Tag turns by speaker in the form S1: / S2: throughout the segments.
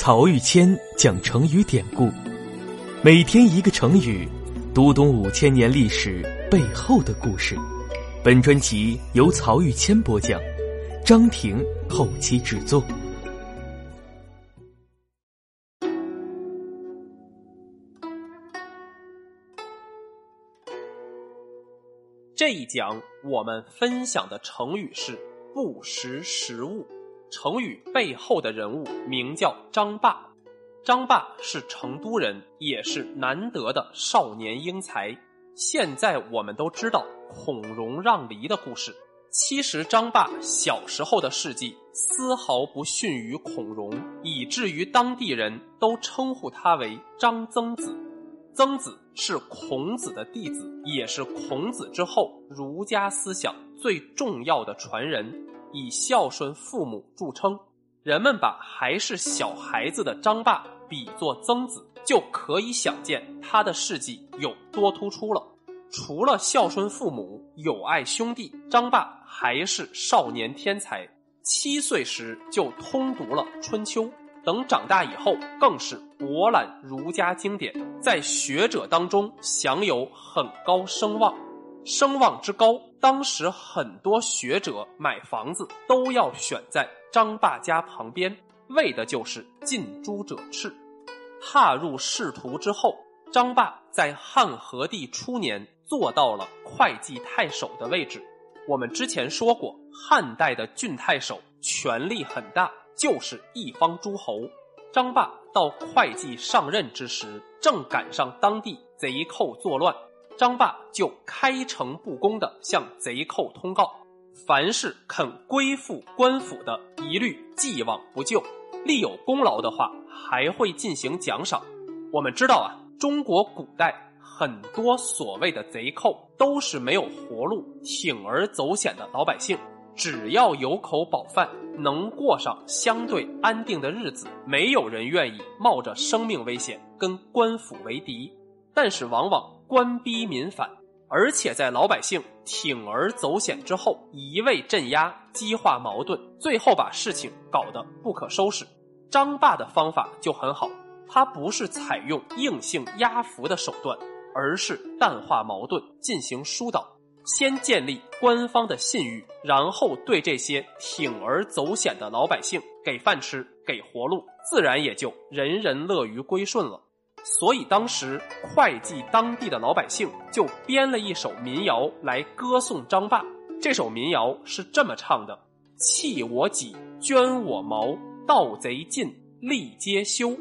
S1: 曹玉谦讲成语典故，每天一个成语，读懂五千年历史背后的故事。本专辑由曹玉谦播讲，张婷后期制作。
S2: 这一讲我们分享的成语是“不识时务”。成语背后的人物名叫张霸，张霸是成都人，也是难得的少年英才。现在我们都知道孔融让梨的故事，其实张霸小时候的事迹丝毫不逊于孔融，以至于当地人都称呼他为张曾子。曾子是孔子的弟子，也是孔子之后儒家思想最重要的传人。以孝顺父母著称，人们把还是小孩子的张霸比作曾子，就可以想见他的事迹有多突出了。除了孝顺父母、友爱兄弟，张霸还是少年天才。七岁时就通读了《春秋》，等长大以后，更是博览儒家经典，在学者当中享有很高声望。声望之高，当时很多学者买房子都要选在张霸家旁边，为的就是近朱者赤。踏入仕途之后，张霸在汉和帝初年做到了会稽太守的位置。我们之前说过，汉代的郡太守权力很大，就是一方诸侯。张霸到会稽上任之时，正赶上当地贼寇作乱。张霸就开诚布公地向贼寇通告：凡是肯归附官府的，一律既往不咎；立有功劳的话，还会进行奖赏。我们知道啊，中国古代很多所谓的贼寇都是没有活路、铤而走险的老百姓，只要有口饱饭，能过上相对安定的日子，没有人愿意冒着生命危险跟官府为敌。但是往往。官逼民反，而且在老百姓铤而走险之后，一味镇压、激化矛盾，最后把事情搞得不可收拾。张霸的方法就很好，他不是采用硬性压服的手段，而是淡化矛盾，进行疏导，先建立官方的信誉，然后对这些铤而走险的老百姓给饭吃、给活路，自然也就人人乐于归顺了。所以当时会稽当地的老百姓就编了一首民谣来歌颂张霸。这首民谣是这么唱的：“弃我己，捐我矛，盗贼尽，利皆休。”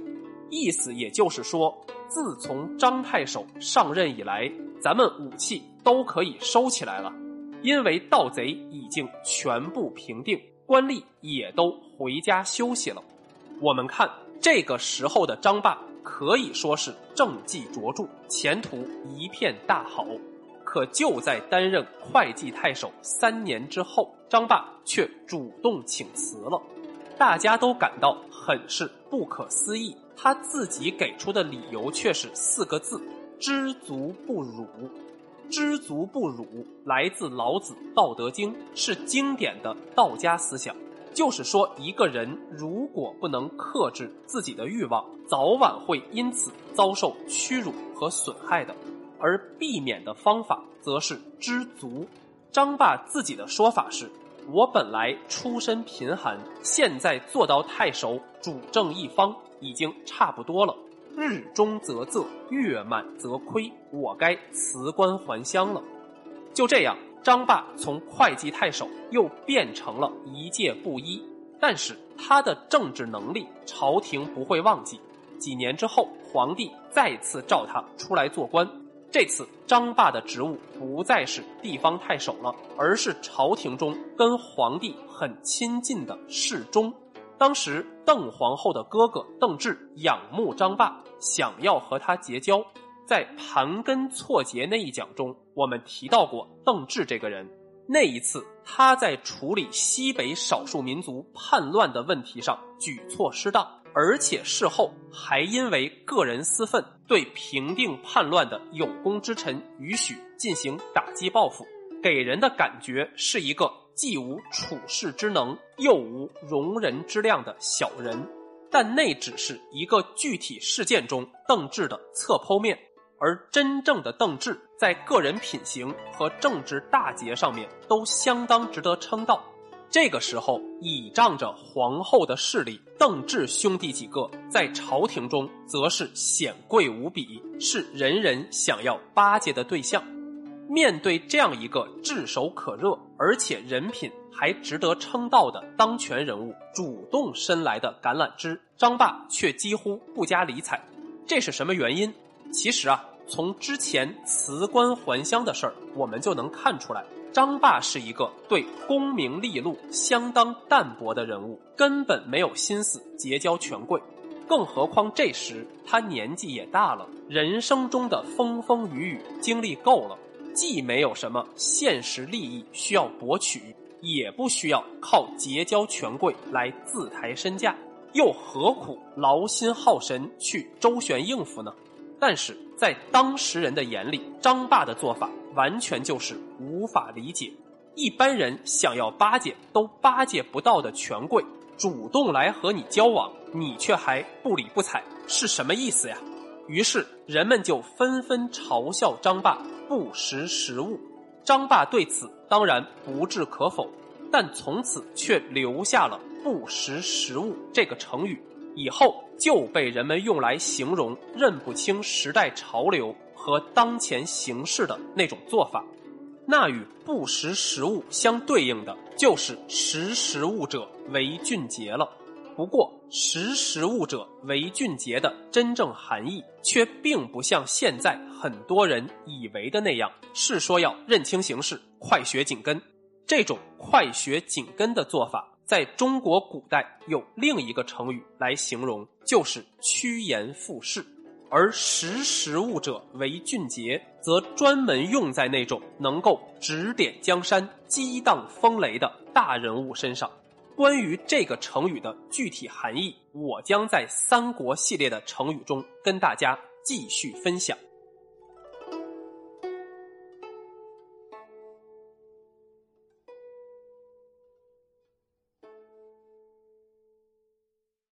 S2: 意思也就是说，自从张太守上任以来，咱们武器都可以收起来了，因为盗贼已经全部平定，官吏也都回家休息了。我们看这个时候的张霸。可以说是政绩卓著，前途一片大好。可就在担任会稽太守三年之后，张霸却主动请辞了。大家都感到很是不可思议。他自己给出的理由却是四个字：知足不辱。知足不辱来自老子《道德经》，是经典的道家思想。就是说，一个人如果不能克制自己的欲望，早晚会因此遭受屈辱和损害的。而避免的方法则是知足。张霸自己的说法是：“我本来出身贫寒，现在做到太守，主政一方，已经差不多了。日中则仄，月满则亏，我该辞官还乡了。”就这样。张霸从会稽太守又变成了一介布衣，但是他的政治能力，朝廷不会忘记。几年之后，皇帝再次召他出来做官，这次张霸的职务不再是地方太守了，而是朝廷中跟皇帝很亲近的侍中。当时邓皇后的哥哥邓骘仰慕张霸，想要和他结交。在盘根错节那一讲中，我们提到过邓骘这个人。那一次，他在处理西北少数民族叛乱的问题上举措失当，而且事后还因为个人私愤，对平定叛乱的有功之臣于许进行打击报复，给人的感觉是一个既无处世之能，又无容人之量的小人。但那只是一个具体事件中邓志的侧剖面，而真正的邓志在个人品行和政治大节上面都相当值得称道。这个时候，倚仗着皇后的势力，邓志兄弟几个在朝廷中则是显贵无比，是人人想要巴结的对象。面对这样一个炙手可热，而且人品还值得称道的当权人物，主动伸来的橄榄枝，张霸却几乎不加理睬。这是什么原因？其实啊，从之前辞官还乡的事儿，我们就能看出来。张霸是一个对功名利禄相当淡薄的人物，根本没有心思结交权贵。更何况这时他年纪也大了，人生中的风风雨雨经历够了，既没有什么现实利益需要博取，也不需要靠结交权贵来自抬身价，又何苦劳心耗神去周旋应付呢？但是在当时人的眼里，张霸的做法完全就是无法理解。一般人想要巴结都巴结不到的权贵，主动来和你交往，你却还不理不睬，是什么意思呀？于是人们就纷纷嘲笑张霸不识时务。张霸对此当然不置可否，但从此却留下了“不识时务”这个成语。以后就被人们用来形容认不清时代潮流和当前形势的那种做法，那与不识时务相对应的就是识时务者为俊杰了。不过，识时务者为俊杰的真正含义，却并不像现在很多人以为的那样，是说要认清形势，快学紧跟。这种快学紧跟的做法。在中国古代有另一个成语来形容，就是趋炎附势；而识时务者为俊杰，则专门用在那种能够指点江山、激荡风雷的大人物身上。关于这个成语的具体含义，我将在三国系列的成语中跟大家继续分享。